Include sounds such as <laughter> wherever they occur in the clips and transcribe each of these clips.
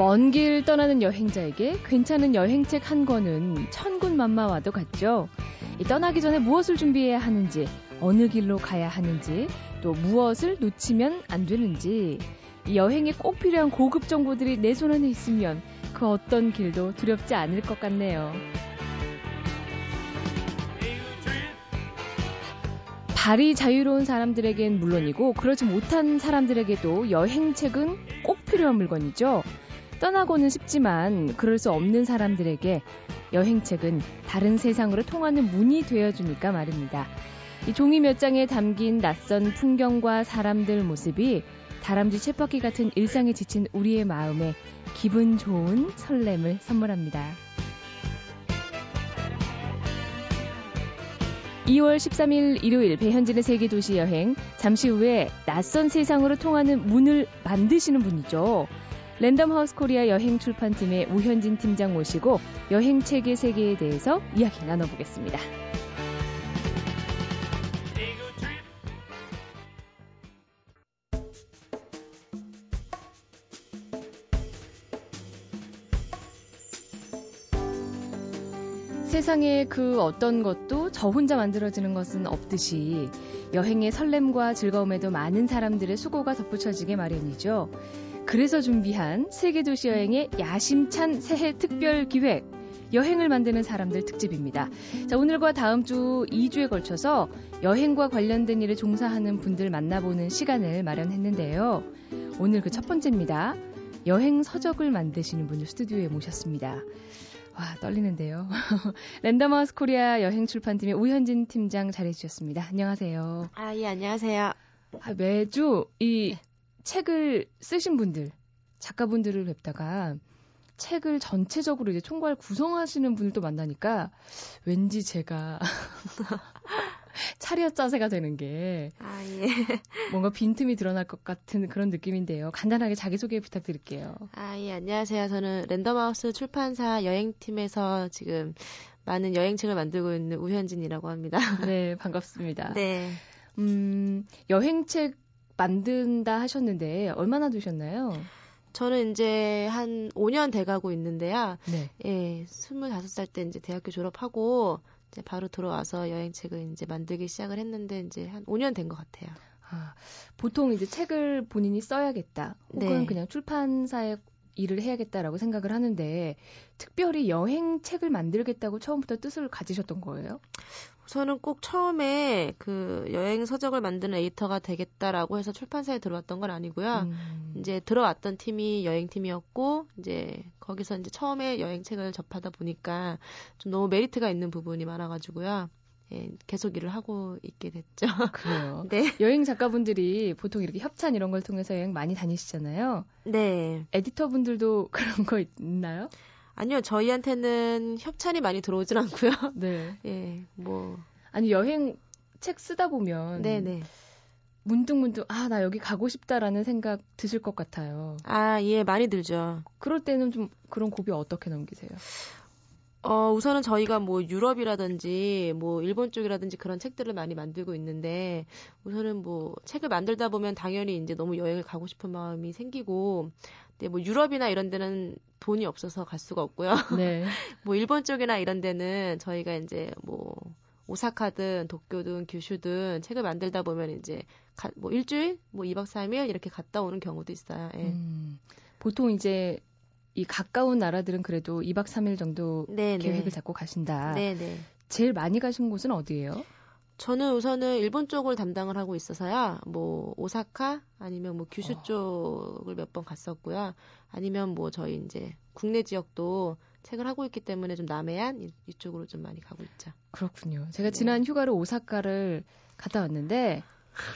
먼 길 떠나는 여행자에게 괜찮은 여행책 한 권은 천군 만마와도 같죠. 떠나기 전에 무엇을 준비해야 하는지, 어느 길로 가야 하는지, 또 무엇을 놓치면 안 되는지, 여행에 꼭 필요한 고급 정보들이 내 손 안에 있으면 그 어떤 길도 두렵지 않을 것 같네요. 발이 자유로운 사람들에겐 물론이고 그렇지 못한 사람들에게도 여행책은 꼭 필요한 물건이죠. 떠나고는 싶지만 그럴 수 없는 사람들에게 여행책은 다른 세상으로 통하는 문이 되어주니까 말입니다. 이 종이 몇 장에 담긴 낯선 풍경과 사람들 모습이 다람쥐 쳇바퀴 같은 일상에 지친 우리의 마음에 기분 좋은 설렘을 선물합니다. 2월 13일 일요일 배현진의 세계 도시 여행 잠시 후에 낯선 세상으로 통하는 문을 만드시는 분이죠. 랜덤하우스 코리아 여행 출판팀의 우현진 팀장 모시고 여행 책의 세계에 대해서 이야기 나눠보겠습니다. 세상에 그 어떤 것도 저 혼자 만들어지는 것은 없듯이 여행의 설렘과 즐거움에도 많은 사람들의 수고가 덧붙여지게 마련이죠. 그래서 준비한 세계도시 여행의 야심찬 새해 특별 기획. 여행을 만드는 사람들 특집입니다. 자, 오늘과 다음 주 2주에 걸쳐서 여행과 관련된 일에 종사하는 분들 만나보는 시간을 마련했는데요. 오늘 그 첫 번째입니다. 여행 서적을 만드시는 분을 스튜디오에 모셨습니다. 와, 떨리는데요. <laughs> 랜덤하우스 코리아 여행 출판팀의 우현진 팀장 잘해주셨습니다. 안녕하세요. 아, 예, 안녕하세요. 아, 매주 이 네. 책을 쓰신 분들, 작가분들을 뵙다가 책을 전체적으로 이제 총괄 구성하시는 분들도 만나니까 왠지 제가 <laughs> 차렷 자세가 되는 게 아, 예. 뭔가 빈틈이 드러날 것 같은 그런 느낌인데요. 간단하게 자기소개 부탁드릴게요. 아, 예, 안녕하세요. 저는 랜덤하우스 출판사 여행팀에서 지금 많은 여행책을 만들고 있는 우현진이라고 합니다. 네, 반갑습니다. <laughs> 네. 음, 여행책 만든다 하셨는데 얼마나 되셨나요? 저는 이제 한 5년 돼가고 있는데요. 네. 예, 25살 때 이제 대학교 졸업하고 이제 바로 들어와서 여행책을 이제 만들기 시작을 했는데 이제 한 5년 된 것 같아요. 아, 보통 이제 책을 본인이 써야겠다. 혹은 네. 그냥 출판사에 일을 해야겠다라고 생각을 하는데 특별히 여행 책을 만들겠다고 처음부터 뜻을 가지셨던 거예요? 저는 꼭 처음에 그 여행 서적을 만드는 에디터가 되겠다라고 해서 출판사에 들어왔던 건 아니고요. 음. 이제 들어왔던 팀이 여행팀이었고 이제 거기서 이제 처음에 여행책을 접하다 보니까 좀 너무 메리트가 있는 부분이 많아 가지고요. 예, 계속 일을 하고 있게 됐죠. <laughs> 그래요. 네. 여행 작가분들이 보통 이렇게 협찬 이런 걸 통해서 여행 많이 다니시잖아요. 네. 에디터 분들도 <laughs> 그런 거 있나요? 아니요, 저희한테는 협찬이 많이 들어오진 않고요. <laughs> 네. <laughs> 예, 뭐. 아니, 여행 책 쓰다 보면. 네네. 문득문득, 아, 나 여기 가고 싶다라는 생각 드실 것 같아요. 아, 예, 많이 들죠. 그럴 때는 좀 그런 고비 어떻게 넘기세요? 어, 우선은 저희가 뭐 유럽이라든지 뭐 일본 쪽이라든지 그런 책들을 많이 만들고 있는데 우선은 뭐 책을 만들다 보면 당연히 이제 너무 여행을 가고 싶은 마음이 생기고 근데 뭐 유럽이나 이런 데는 돈이 없어서 갈 수가 없고요. <laughs> 네. 뭐 일본 쪽이나 이런 데는 저희가 이제 뭐 오사카든 도쿄든 규슈든 책을 만들다 보면 이제 가, 뭐 일주일, 뭐 2박 3일 이렇게 갔다 오는 경우도 있어요. 예. 음, 보통 이제 이 가까운 나라들은 그래도 2박 3일 정도 네네. 계획을 잡고 가신다. 네네. 제일 많이 가신 곳은 어디예요? 저는 우선은 일본 쪽을 담당을 하고 있어서야 뭐 오사카 아니면 뭐 규슈 어. 쪽을 몇 번 갔었고요. 아니면 뭐 저희 이제 국내 지역도 책을 하고 있기 때문에 좀 남해안 이쪽으로 좀 많이 가고 있죠. 그렇군요. 제가 네. 지난 휴가를 오사카를 갔다 왔는데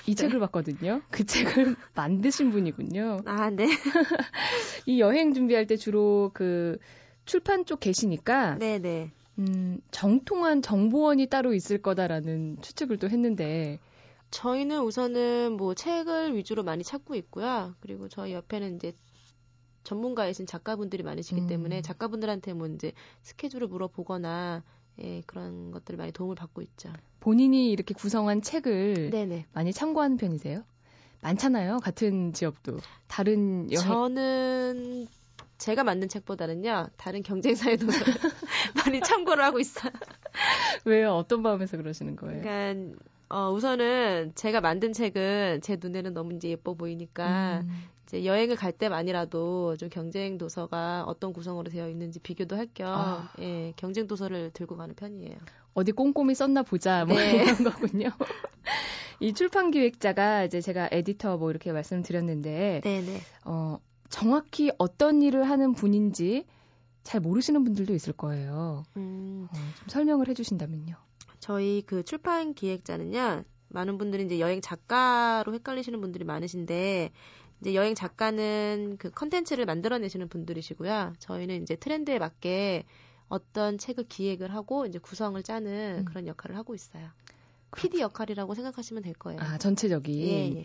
이 네. 책을 봤거든요. 그 책을 <laughs> 만드신 분이군요. 아, 네. <laughs> 이 여행 준비할 때 주로 그 출판 쪽 계시니까 네, 네. 음, 정통한 정보원이 따로 있을 거다라는 추측을 또 했는데 저희는 우선은 뭐 책을 위주로 많이 찾고 있고요. 그리고 저희 옆에는 이제 전문가이신 작가분들이 많으시기 음. 때문에 작가분들한테 뭐 이제 스케줄을 물어보거나 예, 그런 것들을 많이 도움을 받고 있죠. 본인이 이렇게 구성한 책을 네네. 많이 참고하는 편이세요? 많잖아요. 같은 지역도. 다른 여행. 저는 제가 만든 책보다는요 다른 경쟁사의 도서를 <laughs> 많이 참고를 하고 있어요. 왜요? 어떤 마음에서 그러시는 거예요? 그러니까 어, 우선은 제가 만든 책은 제 눈에는 너무 이제 예뻐 보이니까 음. 이제 여행을 갈 때만이라도 좀 경쟁 도서가 어떤 구성으로 되어 있는지 비교도 할겸 아. 예, 경쟁 도서를 들고 가는 편이에요. 어디 꼼꼼히 썼나 보자 뭐 네. 이런 <laughs> 거군요. 이 출판 기획자가 이제 제가 에디터 뭐 이렇게 말씀드렸는데 네네. 어 정확히 어떤 일을 하는 분인지 잘 모르시는 분들도 있을 거예요. 음. 어, 좀 설명을 해주신다면요. 저희 그 출판 기획자는요. 많은 분들이 이제 여행 작가로 헷갈리시는 분들이 많으신데 이제 여행 작가는 그 컨텐츠를 만들어내시는 분들이시고요. 저희는 이제 트렌드에 맞게 어떤 책을 기획을 하고 이제 구성을 짜는 음. 그런 역할을 하고 있어요. PD 역할이라고 생각하시면 될 거예요. 아, 전체적인. 예, 예.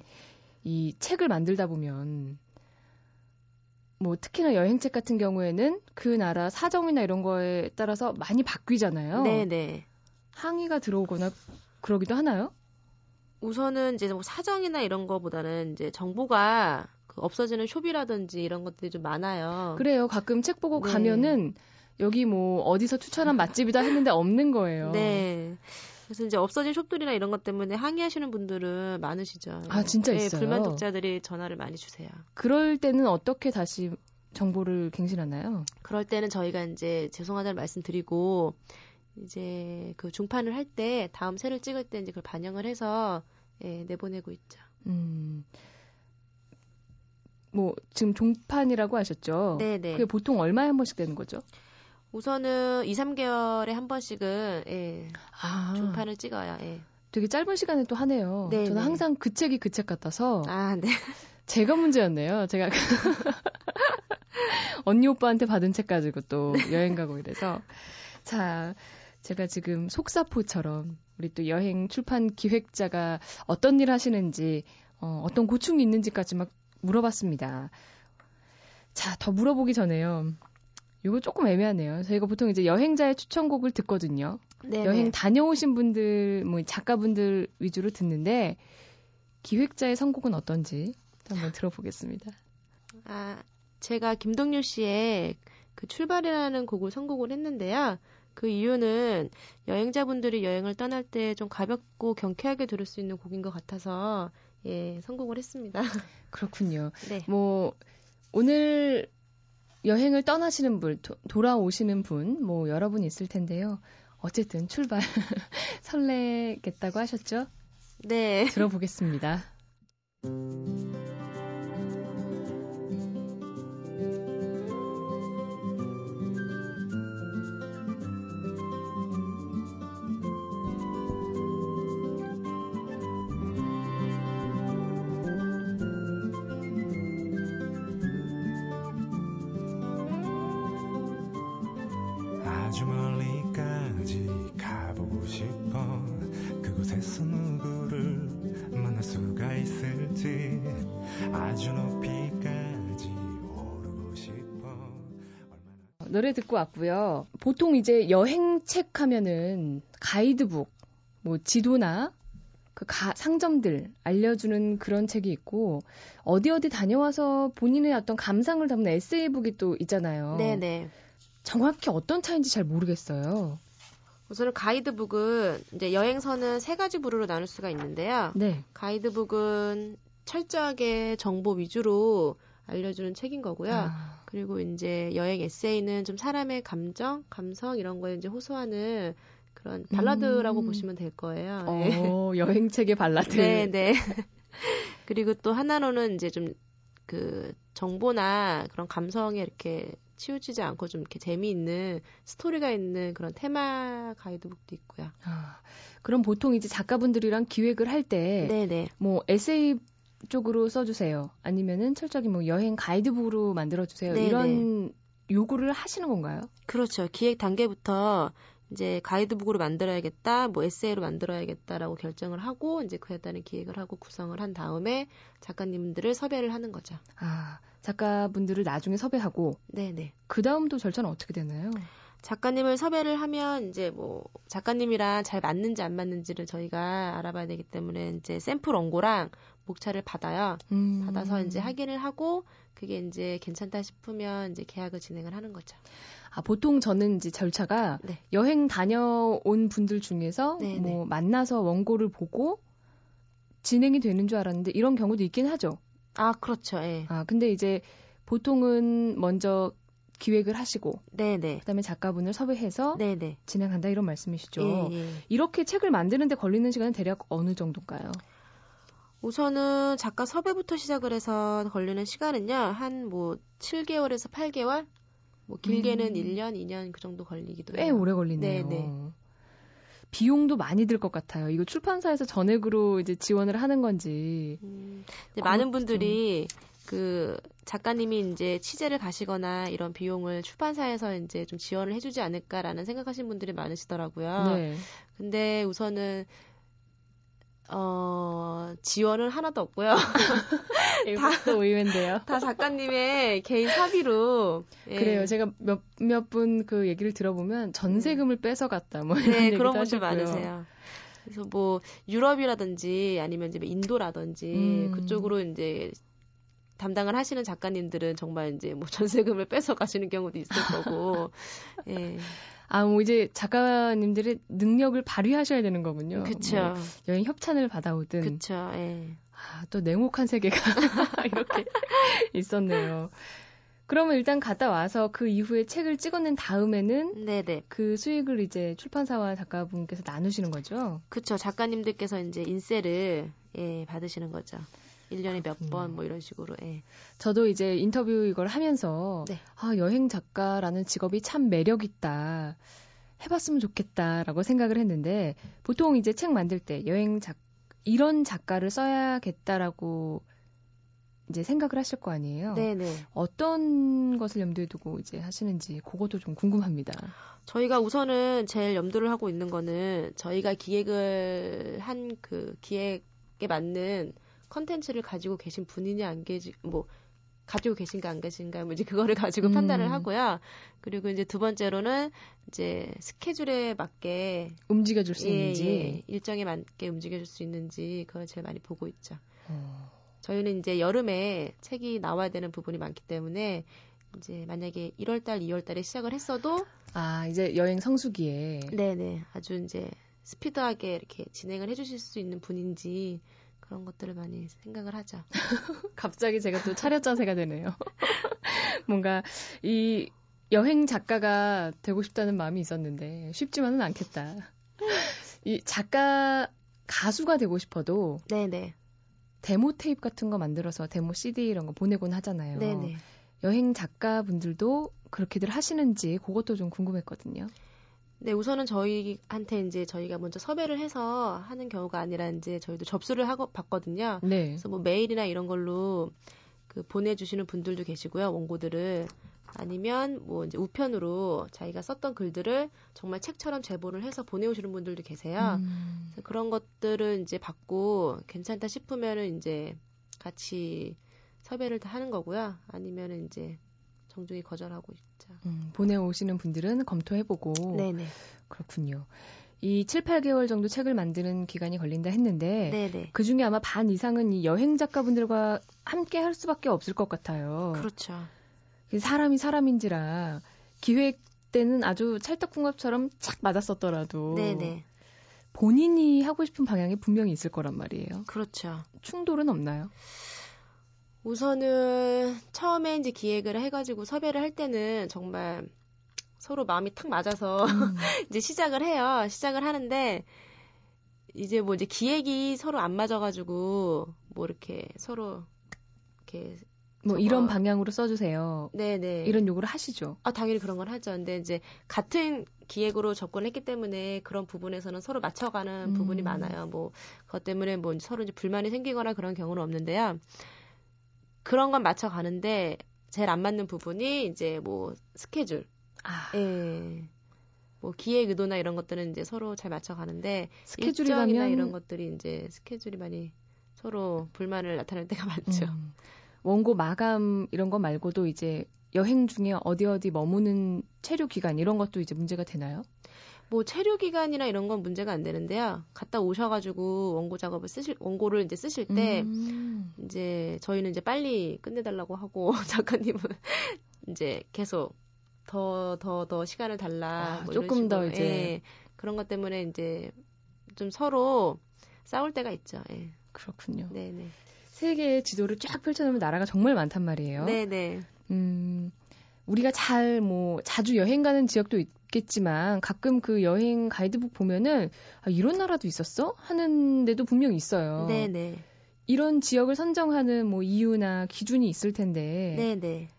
이 책을 만들다 보면 뭐 특히나 여행책 같은 경우에는 그 나라 사정이나 이런 거에 따라서 많이 바뀌잖아요. 네, 네. 항의가 들어오거나 그러기도 하나요? 우선은 이제 뭐 사정이나 이런 거보다는 이제 정보가 그 없어지는 쇼비라든지 이런 것들이 좀 많아요. 그래요. 가끔 책 보고 네. 가면은 여기 뭐 어디서 추천한 맛집이다 했는데 없는 거예요. 네. 그래서 이제 없어진 숍들이나 이런 것 때문에 항의하시는 분들은 많으시죠. 아 진짜 네, 있어요. 불만 독자들이 전화를 많이 주세요. 그럴 때는 어떻게 다시 정보를 갱신하나요? 그럴 때는 저희가 이제 죄송하다는 말씀드리고 이제 그 중판을 할 때 다음 세를 찍을 때 이제 그걸 반영을 해서 예, 내보내고 있죠. 음. 뭐 지금 종판이라고 하셨죠? 네, 네. 그게 보통 얼마에 한 번씩 되는 거죠? 우선은 2, 3개월에 한 번씩은 예. 아. 중판을 찍어요. 예. 되게 짧은 시간에 또 하네요. 네, 저는 네. 항상 그 책이 그 책 같아서 아, 네. 제가 문제였네요. 제가 <laughs> 언니 오빠한테 받은 책 가지고 또 여행 가고 이래서 자, 제가 지금 속사포처럼 우리 또 여행 출판 기획자가 어떤 일 하시는지 어, 어떤 고충이 있는지까지 막 물어봤습니다. 자, 더 물어보기 전에요. 이거 조금 애매하네요. 저희가 보통 이제 여행자의 추천곡을 듣거든요. 네네. 여행 다녀오신 분들, 뭐 작가분들 위주로 듣는데 기획자의 선곡은 어떤지 한번 들어보겠습니다. 아, 제가 김동률 씨의 그 출발이라는 곡을 선곡을 했는데요. 그 이유는 여행자분들이 여행을 떠날 때 좀 가볍고 경쾌하게 들을 수 있는 곡인 것 같아서 예, 선곡을 했습니다. 그렇군요. 네. 뭐 오늘 여행을 떠나시는 분, 도, 돌아오시는 분, 뭐 여러분 있을 텐데요. 어쨌든 출발 <laughs> 설레겠다고 하셨죠? 네. 들어보겠습니다. 노래 듣고 왔고요. 보통 이제 여행책 하면은 가이드북, 뭐 지도나 그 가, 상점들 알려주는 그런 책이 있고 어디 어디 다녀와서 본인의 어떤 감상을 담는 에세이북이 또 있잖아요. 네네. 정확히 어떤 차인지 잘 모르겠어요. 우선은 가이드북은 이제 여행서는 세 가지 부류로 나눌 수가 있는데요. 네. 가이드북은 철저하게 정보 위주로 알려주는 책인 거고요. 아. 그리고 이제 여행 에세이는 좀 사람의 감정, 감성 이런 거에 이제 호소하는 그런 발라드라고 음. 보시면 될 거예요. 어, 네. <laughs> 여행책의 발라드. 네, 네. <laughs> 그리고 또 하나로는 이제 좀 그 정보나 그런 감성에 이렇게 치우치지 않고 좀 이렇게 재미있는 스토리가 있는 그런 테마 가이드북도 있고요. 아, 그럼 보통 이제 작가분들이랑 기획을 할 때. 뭐 에세이 쪽으로 써주세요. 아니면은 철저히 뭐 여행 가이드북으로 만들어주세요. 네네. 이런 요구를 하시는 건가요? 그렇죠. 기획 단계부터 이제 가이드북으로 만들어야겠다, 뭐 에세이로 만들어야겠다라고 결정을 하고 이제 그에 따른 기획을 하고 구성을 한 다음에 작가님들을 섭외를 하는 거죠. 아, 작가분들을 나중에 섭외하고 네네. 그 다음도 절차는 어떻게 되나요? 작가님을 섭외를 하면 이제 뭐 작가님이랑 잘 맞는지 안 맞는지를 저희가 알아봐야 되기 때문에 이제 샘플 원고랑 목차를 받아요. 음. 받아서 이제 확인을 하고 그게 이제 괜찮다 싶으면 이제 계약을 진행을 하는 거죠. 아, 보통 저는 이제 절차가 네. 여행 다녀온 분들 중에서 네, 뭐 만나서 원고를 보고 진행이 되는 줄 알았는데 이런 경우도 있긴 하죠. 아, 그렇죠. 예. 아, 근데 이제 보통은 먼저 기획을 하시고 네, 네. 그다음에 작가분을 섭외해서 네, 네. 진행한다 이런 말씀이시죠. 예, 예. 이렇게 책을 만드는데 걸리는 시간은 대략 어느 정도일까요? 우선은 작가 섭외부터 시작을 해서 걸리는 시간은요. 한 뭐 7개월에서 8개월? 뭐 길게는 음. 1년, 2년 그 정도 걸리기도 꽤 해요. 오래 걸리네요. 네, 네. 비용도 많이 들 것 같아요. 이거 출판사에서 전액으로 이제 지원을 하는 건지. 음, 많은 분들이 그 작가님이 이제 취재를 가시거나 이런 비용을 출판사에서 이제 좀 지원을 해주지 않을까라는 생각하시는 분들이 많으시더라고요. 네. 근데 우선은 어 지원은 하나도 없고요. <laughs> 이것도 의외인데요. 다 작가님의 개인 사비로 예. 그래요. 제가 몇 몇 분 그 얘기를 들어보면 전세금을 뺏어갔다 뭐 이런 네, 얘기도 그런 분들. 많으세요. 그래서 뭐 유럽이라든지 아니면 이제 뭐 인도라든지 음. 그쪽으로 이제 담당을 하시는 작가님들은 정말 이제 뭐 전세금을 뺏어 <laughs> 가시는 경우도 있을 거고. 예. 아, 뭐 이제 작가님들의 능력을 발휘하셔야 되는 거군요. 그쵸. 뭐 여행 협찬을 받아오든 그쵸. 예. 아, 또 냉혹한 세계가 <laughs> 이렇게 있었네요. 그러면 일단 갔다 와서 그 이후에 책을 찍어낸 다음에는 네네. 그 수익을 이제 출판사와 작가분께서 나누시는 거죠? 그쵸. 작가님들께서 이제 인세를 예, 받으시는 거죠. 1년에 몇 번 뭐 이런 식으로. 예. 저도 이제 인터뷰 이걸 하면서 네. 아, 여행 작가라는 직업이 참 매력 있다. 해 봤으면 좋겠다라고 생각을 했는데 보통 이제 책 만들 때 여행 작 이런 작가를 써야겠다라고 이제 생각을 하실 거 아니에요. 네네. 어떤 것을 염두에 두고 이제 하시는지 그것도 좀 궁금합니다. 저희가 우선은 제일 염두를 하고 있는 거는 저희가 기획을 한 그 기획에 맞는 컨텐츠를 가지고 계신 분이냐 안 계시 뭐 가지고 계신가 안 계신가 뭐 이제 그거를 <laughs> 가지고 음. 판단을 하고요. 그리고 이제 두 번째로는 이제 스케줄에 맞게 움직여 줄 수 예, 있는지. 예, 일정에 맞게 움직여 줄 수 있는지 그걸 제일 많이 보고 있죠. 어, 저희는 이제 여름에 책이 나와야 되는 부분이 많기 때문에 이제 만약에 1월 달, 2월 달에 시작을 했어도 아 이제 여행 성수기에 네네 아주 이제 스피드하게 이렇게 진행을 해주실 수 있는 분인지 그런 것들을 많이 생각을 하죠. <laughs> 갑자기 제가 또 차렷 자세가 되네요. <laughs> 뭔가 이 여행 작가가 되고 싶다는 마음이 있었는데 쉽지만은 않겠다. 이 작가 가수가 되고 싶어도 네네 데모 테이프 같은 거 만들어서 데모 CD 이런 거 보내곤 하잖아요. 네네 여행 작가분들도 그렇게들 하시는지 그것도 좀 궁금했거든요. 네 우선은 저희한테 이제 저희가 먼저 섭외를 해서 하는 경우가 아니라 이제 저희도 접수를 하고 받거든요. 네. 그래서 뭐 메일이나 이런 걸로 그 보내주시는 분들도 계시고요 원고들을 아니면 뭐 이제 우편으로 자기가 썼던 글들을 정말 책처럼 제보를 해서 보내오시는 분들도 계세요. 음, 그래서 그런 것들을 이제 받고 괜찮다 싶으면은 이제 같이 섭외를 다 하는 거고요. 아니면은 이제 정중히 거절하고 있죠. 음, 보내오시는 분들은 검토해보고 네네. 그렇군요. 이 7, 8개월 정도 책을 만드는 기간이 걸린다 했는데 네네. 그 중에 아마 반 이상은 이 여행 작가분들과 함께 할 수밖에 없을 것 같아요. 그렇죠. 사람이 사람인지라 기획 때는 아주 찰떡궁합처럼 착 맞았었더라도 네네. 본인이 하고 싶은 방향이 분명히 있을 거란 말이에요. 그렇죠. 충돌은 없나요? 우선은 처음에 이제 기획을 해가지고 섭외를 할 때는 정말 서로 마음이 탁 맞아서 음. <laughs> 이제 시작을 해요. 시작을 하는데 이제 뭐 이제 기획이 서로 안 맞아가지고 뭐 이렇게 서로 이렇게 뭐 저거- 이런 방향으로 써주세요. 네네 이런 요구를 하시죠. 아 당연히 그런 걸 하죠. 근데 이제 같은 기획으로 접근했기 때문에 그런 부분에서는 서로 맞춰가는 음. 부분이 많아요. 뭐 그것 때문에 뭐 서로 이제 불만이 생기거나 그런 경우는 없는데요. 그런 건 맞춰 가는데 제일 안 맞는 부분이 이제 뭐 스케줄, 아, 예. 뭐 기획 의도나 이런 것들은 이제 서로 잘 맞춰 가는데 스케줄이 일정이나 가면 이런 것들이 이제 스케줄이 많이 서로 불만을 나타낼 때가 <laughs> 많죠. 음, 원고 마감 이런 거 말고도 이제 여행 중에 어디 어디 머무는 체류 기간 이런 것도 이제 문제가 되나요? 뭐 체류 기간이나 이런 건 문제가 안 되는데요. 갔다 오셔가지고 원고 작업을 쓰실 원고를 이제 쓰실 때 음. 이제 저희는 이제 빨리 끝내달라고 하고 <laughs> 작가님은 이제 계속 더 더더 시간을 달라 아, 뭐 조금 더 이제 예, 그런 것 때문에 이제 좀 서로 싸울 때가 있죠. 예. 그렇군요. 네네. 세계의 지도를 쫙 펼쳐놓으면 나라가 정말 많단 말이에요. 네네. 음, 우리가 잘 뭐 자주 여행 가는 지역도 있겠지만 가끔 그 여행 가이드북 보면은 아, 이런 나라도 있었어? 하는 데도 분명 있어요. 네네. 이런 지역을 선정하는 뭐 이유나 기준이 있을 텐데. 네네.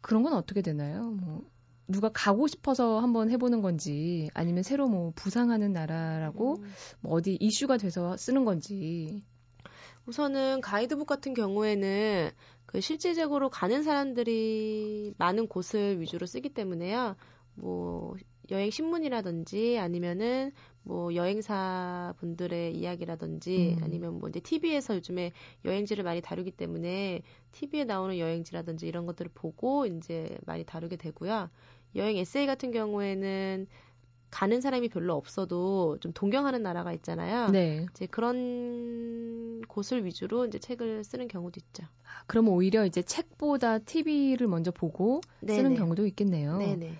그런 건 어떻게 되나요? 뭐 누가 가고 싶어서 한번 해보는 건지 아니면 새로 뭐 부상하는 나라라고 음. 뭐 어디 이슈가 돼서 쓰는 건지. 우선은 가이드북 같은 경우에는 그 실질적으로 가는 사람들이 많은 곳을 위주로 쓰기 때문에요. 뭐 여행 신문이라든지 아니면은 뭐 여행사 분들의 이야기라든지 음. 아니면 뭐 이제 TV에서 요즘에 여행지를 많이 다루기 때문에 TV에 나오는 여행지라든지 이런 것들을 보고 이제 많이 다루게 되고요. 여행 에세이 같은 경우에는 가는 사람이 별로 없어도 좀 동경하는 나라가 있잖아요. 네. 이제 그런 곳을 위주로 이제 책을 쓰는 경우도 있죠. 아, 그럼 오히려 이제 책보다 TV를 먼저 보고 네네. 쓰는 경우도 있겠네요. 네네.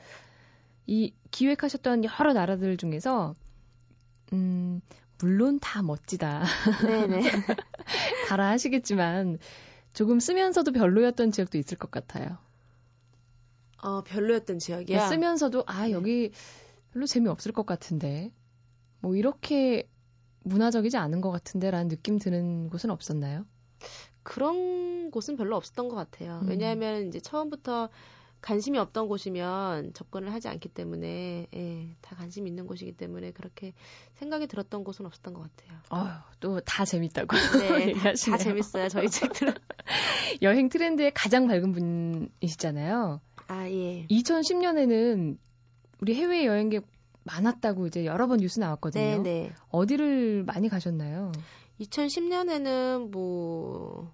이 기획하셨던 여러 나라들 중에서 음, 물론 다 멋지다. <laughs> 네네. 가라 하시겠지만 조금 쓰면서도 별로였던 지역도 있을 것 같아요. 어, 별로였던 지역이야. 쓰면서도 아 네. 여기 별로 재미없을 것 같은데 뭐 이렇게 문화적이지 않은 것 같은데라는 느낌 드는 곳은 없었나요? 그런 곳은 별로 없었던 것 같아요. 음. 왜냐하면 이제 처음부터 관심이 없던 곳이면 접근을 하지 않기 때문에 예, 다 관심 있는 곳이기 때문에 그렇게 생각이 들었던 곳은 없었던 것 같아요. 아, 또다 재밌다고. 네, <laughs> 다, 다 재밌어요. 저희 책들은. 여행 트렌드에 가장 밝은 분이시잖아요. 아, 예. 2010년에는 우리 해외 여행객 많았다고 이제 여러 번 뉴스 나왔거든요. 네네. 네. 어디를 많이 가셨나요? 2010년에는 뭐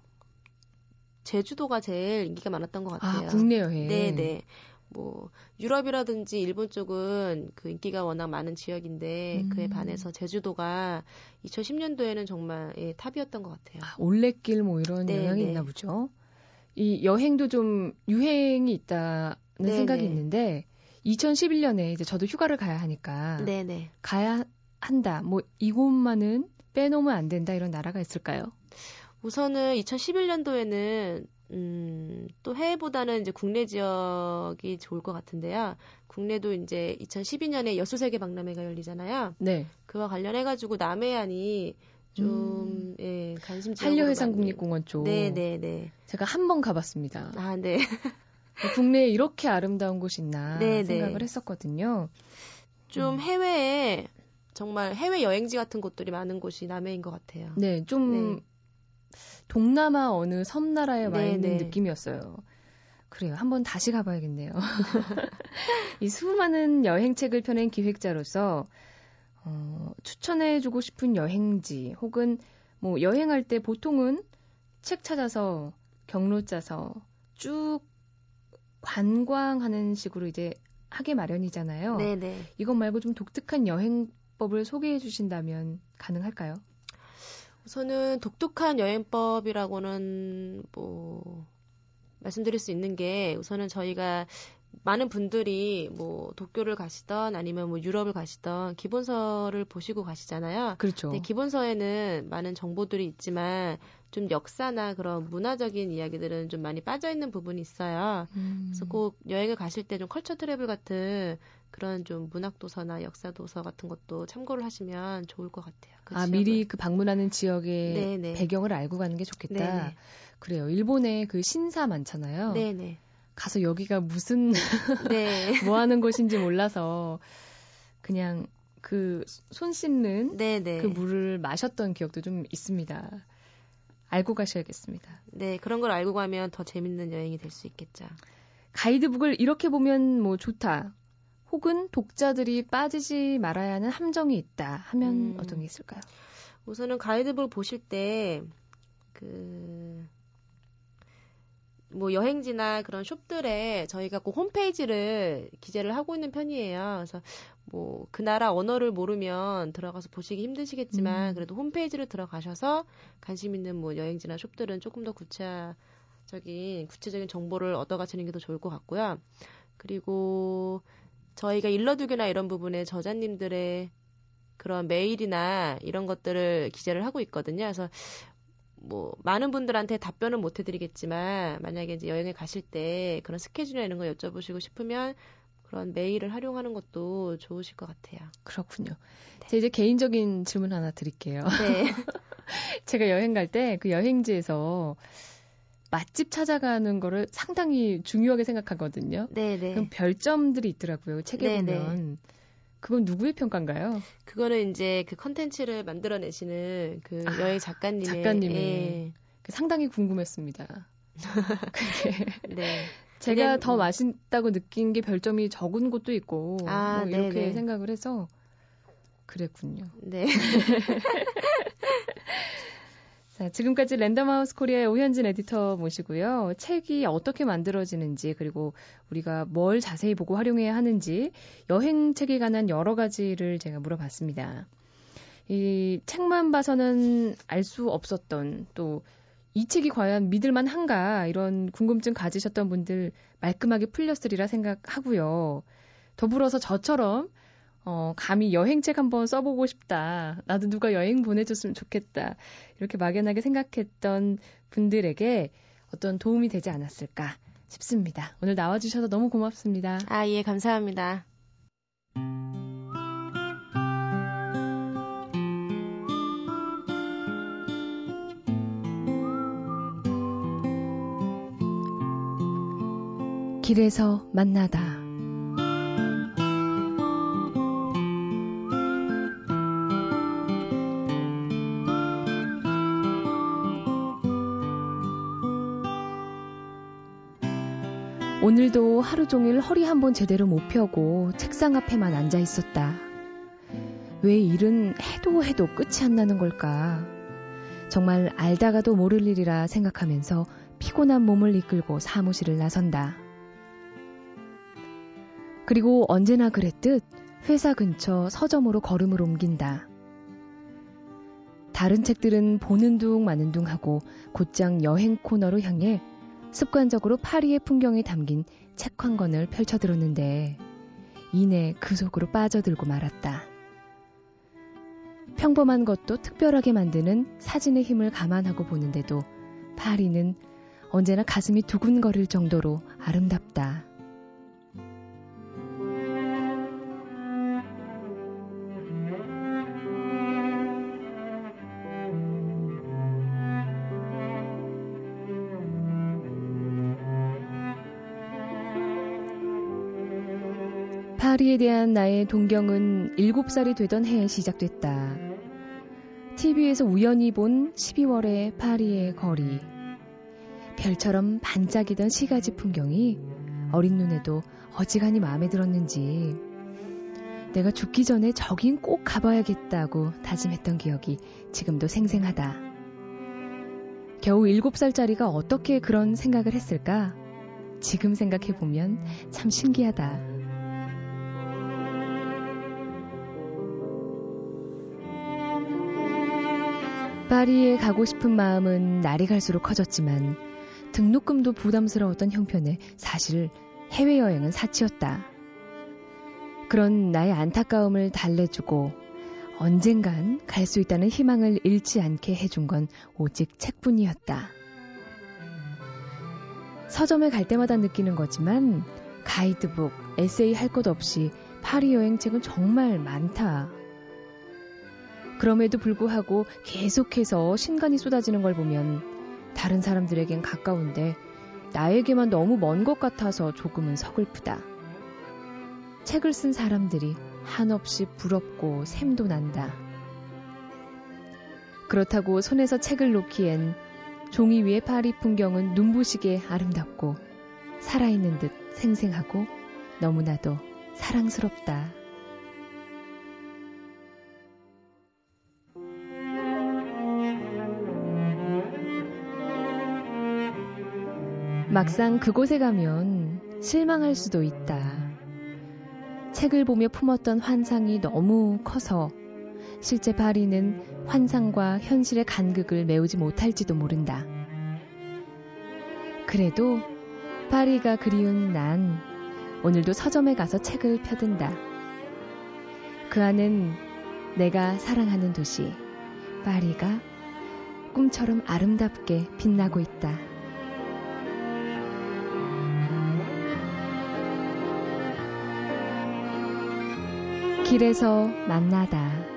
제주도가 제일 인기가 많았던 것 같아요. 아, 국내 여행. 네, 네. 뭐 유럽이라든지 일본 쪽은 그 인기가 워낙 많은 지역인데 음. 그에 반해서 제주도가 2010년도에는 정말 예, 탑이었던 것 같아요. 아, 올레길 뭐 이런 네, 영향이 네. 있나 보죠. 이 여행도 좀 유행이 있다는 네, 생각이 네. 있는데 2011년에 이제 저도 휴가를 가야 하니까 네네. 가야 한다. 뭐 이곳만은 빼놓으면 안 된다 이런 나라가 있을까요? 우선은 2011년도에는 음, 또 해외보다는 이제 국내 지역이 좋을 것 같은데요. 국내도 이제 2012년에 여수세계 박람회가 열리잖아요. 네. 그와 관련해가지고 남해안이 좀, 음, 예, 관심 한려해상 국립공원 쪽. 네, 네, 네. 제가 한 번 가봤습니다. 아, 네. <laughs> 국내에 이렇게 아름다운 곳이 있나 네, 네. 생각을 했었거든요. 좀 음. 해외에 정말 해외 여행지 같은 곳들이 많은 곳이 남해인 것 같아요. 네, 좀 네. 동남아 어느 섬나라에 와 네, 있는 네. 느낌이었어요. 그래요. 한번 다시 가봐야겠네요. <laughs> 이 수많은 여행책을 펴낸 기획자로서 어, 추천해주고 싶은 여행지 혹은 뭐 여행할 때 보통은 책 찾아서 경로 짜서 쭉 관광하는 식으로 이제 하게 마련이잖아요. 네네. 이것 말고 좀 독특한 여행법을 소개해 주신다면 가능할까요? 우선은 독특한 여행법이라고는 뭐 말씀드릴 수 있는 게 우선은 저희가 많은 분들이 뭐 도쿄를 가시던 아니면 뭐 유럽을 가시던 기본서를 보시고 가시잖아요. 그렇죠. 근 기본서에는 많은 정보들이 있지만 좀 역사나 그런 문화적인 이야기들은 좀 많이 빠져 있는 부분이 있어요. 음. 그래서 꼭 여행을 가실 때 좀 컬처 트래블 같은 그런 좀 문학 도서나 역사 도서 같은 것도 참고를 하시면 좋을 것 같아요. 그 아, 지역을. 미리 그 방문하는 지역의 네네. 배경을 알고 가는 게 좋겠다. 네네. 그래요. 일본에 그 신사 많잖아요. 네네. 가서 여기가 무슨 <laughs> 네. 뭐 하는 곳인지 몰라서 그냥 그 손 씻는 네네. 그 물을 마셨던 기억도 좀 있습니다. 알고 가셔야겠습니다. 네, 그런 걸 알고 가면 더 재밌는 여행이 될 수 있겠죠. 가이드북을 이렇게 보면 뭐 좋다. 혹은 독자들이 빠지지 말아야 하는 함정이 있다 하면 음, 어떤 게 있을까요? 우선은 가이드북을 보실 때 그 뭐 여행지나 그런 숍들에 저희가 꼭 홈페이지를 기재를 하고 있는 편이에요. 그래서 뭐 그 나라 언어를 모르면 들어가서 보시기 힘드시겠지만 음. 그래도 홈페이지를 들어가셔서 관심 있는 뭐 여행지나 숍들은 조금 더 구체적인 구체적인 정보를 얻어가시는 게 더 좋을 것 같고요. 그리고 저희가 일러두기나 이런 부분에 저자님들의 그런 메일이나 이런 것들을 기재를 하고 있거든요. 그래서 뭐 많은 분들한테 답변은 못 해드리겠지만 만약에 이제 여행을 가실 때 그런 스케줄이나 이런 거 여쭤보시고 싶으면 그런 메일을 활용하는 것도 좋으실 것 같아요. 그렇군요. 네. 제 이제 개인적인 질문 하나 드릴게요. 네. <laughs> 제가 여행 갈 때 그 여행지에서 맛집 찾아가는 거를 상당히 중요하게 생각하거든요. 네네. 네. 그럼 별점들이 있더라고요. 책에 네네. 보면. 그건 누구의 평가인가요? 그거는 이제 그 컨텐츠를 만들어내시는 그 아, 여행 작가님의 작가님이 예. 그 상당히 궁금했습니다. <laughs> 그게 네. 제가 더 맛있다고 느낀 게 별점이 적은 곳도 있고 아, 뭐 이렇게 네네. 생각을 해서 그랬군요. 네. <laughs> <laughs> 자, 지금까지 랜덤하우스 코리아의 오현진 에디터 모시고요. 책이 어떻게 만들어지는지 그리고 우리가 뭘 자세히 보고 활용해야 하는지 여행 책에 관한 여러 가지를 제가 물어봤습니다. 이 책만 봐서는 알 수 없었던 또 이 책이 과연 믿을만 한가 이런 궁금증 가지셨던 분들 말끔하게 풀렸으리라 생각하고요. 더불어서 저처럼 어, 감히 여행책 한번 써보고 싶다. 나도 누가 여행 보내줬으면 좋겠다. 이렇게 막연하게 생각했던 분들에게 어떤 도움이 되지 않았을까 싶습니다. 오늘 나와주셔서 너무 고맙습니다. 아, 예, 감사합니다. 길에서 만나다. 오늘도 하루 종일 허리 한 번 제대로 못 펴고 책상 앞에만 앉아 있었다. 왜 일은 해도 해도 끝이 안 나는 걸까? 정말 알다가도 모를 일이라 생각하면서 피곤한 몸을 이끌고 사무실을 나선다. 그리고 언제나 그랬듯 회사 근처 서점으로 걸음을 옮긴다. 다른 책들은 보는 둥 마는 둥 하고 곧장 여행 코너로 향해 습관적으로 파리의 풍경이 담긴 책 한 권을 펼쳐들었는데 이내 그 속으로 빠져들고 말았다. 평범한 것도 특별하게 만드는 사진의 힘을 감안하고 보는데도 파리는 언제나 가슴이 두근거릴 정도로 아름답다. 파리에 대한 나의 동경은 7살이 되던 해에 시작됐다. TV에서 우연히 본 12월의 파리의 거리. 별처럼 반짝이던 시가지 풍경이 어린 눈에도 어지간히 마음에 들었는지 내가 죽기 전에 저긴 꼭 가봐야겠다고 다짐했던 기억이 지금도 생생하다. 겨우 7살짜리가 어떻게 그런 생각을 했을까? 지금 생각해보면 참 신기하다. 파리에 가고 싶은 마음은 날이 갈수록 커졌지만 등록금도 부담스러웠던 형편에 사실 해외여행은 사치였다. 그런 나의 안타까움을 달래주고 언젠간 갈 수 있다는 희망을 잃지 않게 해준 건 오직 책뿐이었다. 서점에 갈 때마다 느끼는 거지만 가이드북, 에세이 할 것 없이 파리 여행책은 정말 많다. 그럼에도 불구하고 계속해서 신간이 쏟아지는 걸 보면 다른 사람들에겐 가까운데 나에게만 너무 먼 것 같아서 조금은 서글프다. 책을 쓴 사람들이 한없이 부럽고 샘도 난다. 그렇다고 손에서 책을 놓기엔 종이 위의 파리 풍경은 눈부시게 아름답고 살아있는 듯 생생하고 너무나도 사랑스럽다. 막상 그곳에 가면 실망할 수도 있다. 책을 보며 품었던 환상이 너무 커서 실제 파리는 환상과 현실의 간극을 메우지 못할지도 모른다. 그래도 파리가 그리운 난 오늘도 서점에 가서 책을 펴든다. 그 안은 내가 사랑하는 도시 파리가 꿈처럼 아름답게 빛나고 있다. 길에서 만나다.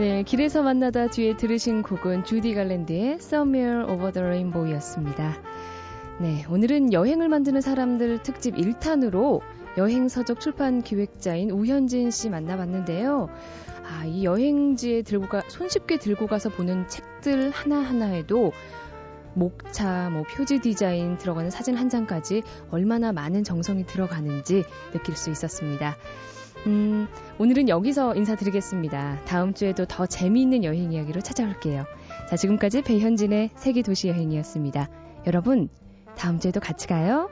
네, 길에서 만나다 뒤에 들으신 곡은 주디 갈랜드의 Somewhere Over the Rainbow였습니다. 네, 오늘은 여행을 만드는 사람들 특집 1탄으로 여행 서적 출판 기획자인 우현진 씨 만나봤는데요. 아, 이 여행지에 들고 가, 손쉽게 들고 가서 보는 책들 하나하나에도 목차, 뭐 표지 디자인 들어가는 사진 한 장까지 얼마나 많은 정성이 들어가는지 느낄 수 있었습니다. 음, 오늘은 여기서 인사드리겠습니다. 다음 주에도 더 재미있는 여행 이야기로 찾아올게요. 자, 지금까지 배현진의 세계 도시 여행이었습니다. 여러분, 다음 주에도 같이 가요.